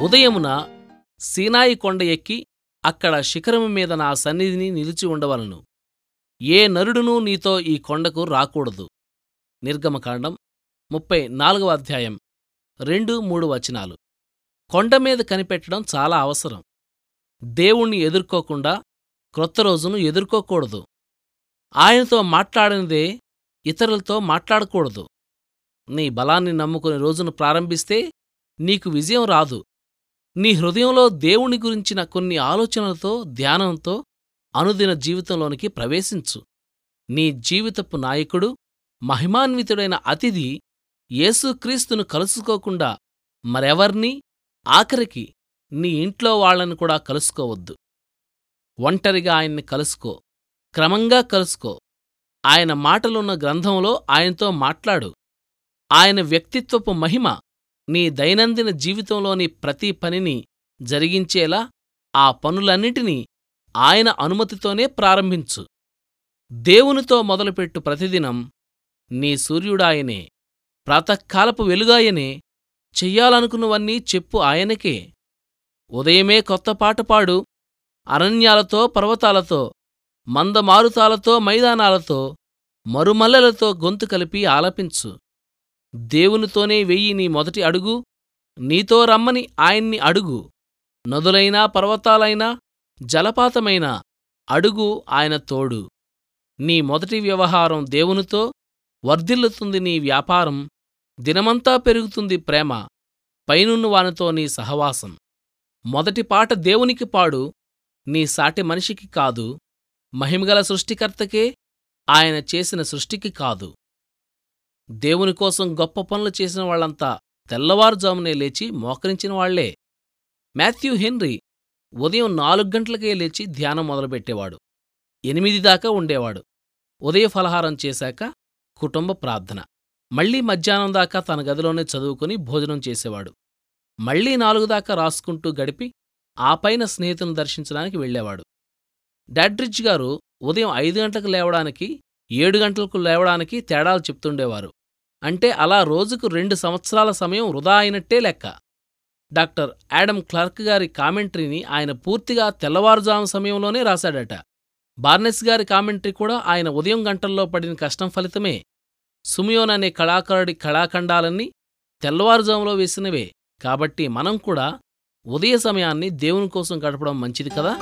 ఉదయమున సీనాయి కొండ ఎక్కి అక్కడ శిఖరము మీద నా సన్నిధిని నిలిచి ఉండవలను. ఏ నరుడునూ నీతో ఈ కొండకు రాకూడదు. నిర్గమకాండం ముప్పై నాలుగవ అధ్యాయం రెండు మూడు వచనాలు. కొండ మీద కనిపెట్టడం చాలా అవసరం. దేవుణ్ణి ఎదుర్కోకుండా క్రొత్త రోజును ఎదుర్కోకూడదు. ఆయనతో మాట్లాడనిదే ఇతరులతో మాట్లాడకూడదు. నీ బలాన్ని నమ్ముకుని రోజును ప్రారంభిస్తే నీకు విజయం రాదు. నీ హృదయంలో దేవుని గురించిన కొన్ని ఆలోచనలతో ధ్యానంతో అనుదిన జీవితంలోనికి ప్రవేశించు. నీ జీవితపు నాయకుడు మహిమాన్వితుడైన అతిథి యేసుక్రీస్తును కలుసుకోకుండా మరెవర్నీ ఆఖరికి నీ ఇంట్లో వాళ్ళను కూడా కలుసుకోవద్దు. ఒంటరిగా ఆయన్ని కలుసుకో. క్రమంగా కలుసుకో. ఆయన మాటలున్న గ్రంథంలో ఆయనతో మాట్లాడు. ఆయన వ్యక్తిత్వపు మహిమ నీ దైనందిన జీవితంలోని ప్రతి పనిని జరిగించేలా ఆ పనులన్నిటినీ ఆయన అనుమతితోనే ప్రారంభించు. దేవునితో మొదలుపెట్టు ప్రతిదినం నీ సూర్యుడాయనే ప్రాతకాలపు వెలుగాయనే చెయ్యాలనుకున్నవన్నీ చెప్పు ఆయనకే. ఉదయమే కొత్త పాట పాడు అరణ్యాలతో పర్వతాలతో మందమారుతాలతో మైదానాలతో మరుమల్లెలతో గొంతు కలిపి ఆలపించు. దేవునితోనే వెయ్యి నీ మొదటి అడుగు నీతో రమ్మని ఆయన్ని అడుగు. నదులైనా పర్వతాలైనా జలపాతమైనా అడుగు ఆయన తోడు. నీ మొదటి వ్యవహారం దేవునితో వర్ధిల్లుతుంది నీ వ్యాపారం దినమంతా పెరుగుతుంది ప్రేమ పైనున్న వానితో నీ సహవాసం. మొదటి పాట దేవునికి పాడు నీ సాటి మనిషికి కాదు మహిమగల సృష్టికర్తకే ఆయన చేసిన సృష్టికి కాదు. దేవుని కోసం గొప్ప పనులు చేసిన వాళ్ళంతా తెల్లవారుజామునే లేచి మోకరించిన వాళ్ళే. మాథ్యూ హెన్రీ ఉదయం నాలుగు గంటలకే లేచి ధ్యానం మొదలుపెట్టేవాడు. ఎనిమిది దాకా ఉండేవాడు. ఉదయ ఫలహారం చేశాక కుటుంబ ప్రార్థన. మళ్ళీ మధ్యాహ్నం దాకా తన గదిలోనే చదువుకుని భోజనం చేసేవాడు. మళ్ళీ నాలుగు దాకా రాసుకుంటూ గడిపి ఆపైన స్నేహితులను దర్శించడానికి వెళ్ళేవాడు డాడ్రిడ్జ్ గారు ఉదయం ఐదు గంటలకు లేవడానికి ఏడు గంటలకు లేవడానికి తేడాలు చెప్తుండేవారు. అంటే అలా రోజుకు రెండు సంవత్సరాల సమయం వృధా అయినట్టే లెక్క. డాక్టర్ యాడమ్ క్లార్క్ గారి కామెంటరీని ఆయన పూర్తిగా తెల్లవారుజాము సమయంలోనే రాశాడట. బార్నెస్ గారి కామెంటరీ కూడా ఆయన ఉదయం గంటల్లో పడిన కష్టం ఫలితమే. సుమియోన్ అనే కళాకారుడి కళాఖండాలన్నీ తెల్లవారుజాములో వేసినవే. కాబట్టి మనం కూడా ఉదయ సమయాన్ని దేవుని కోసం గడపడం మంచిది కదా?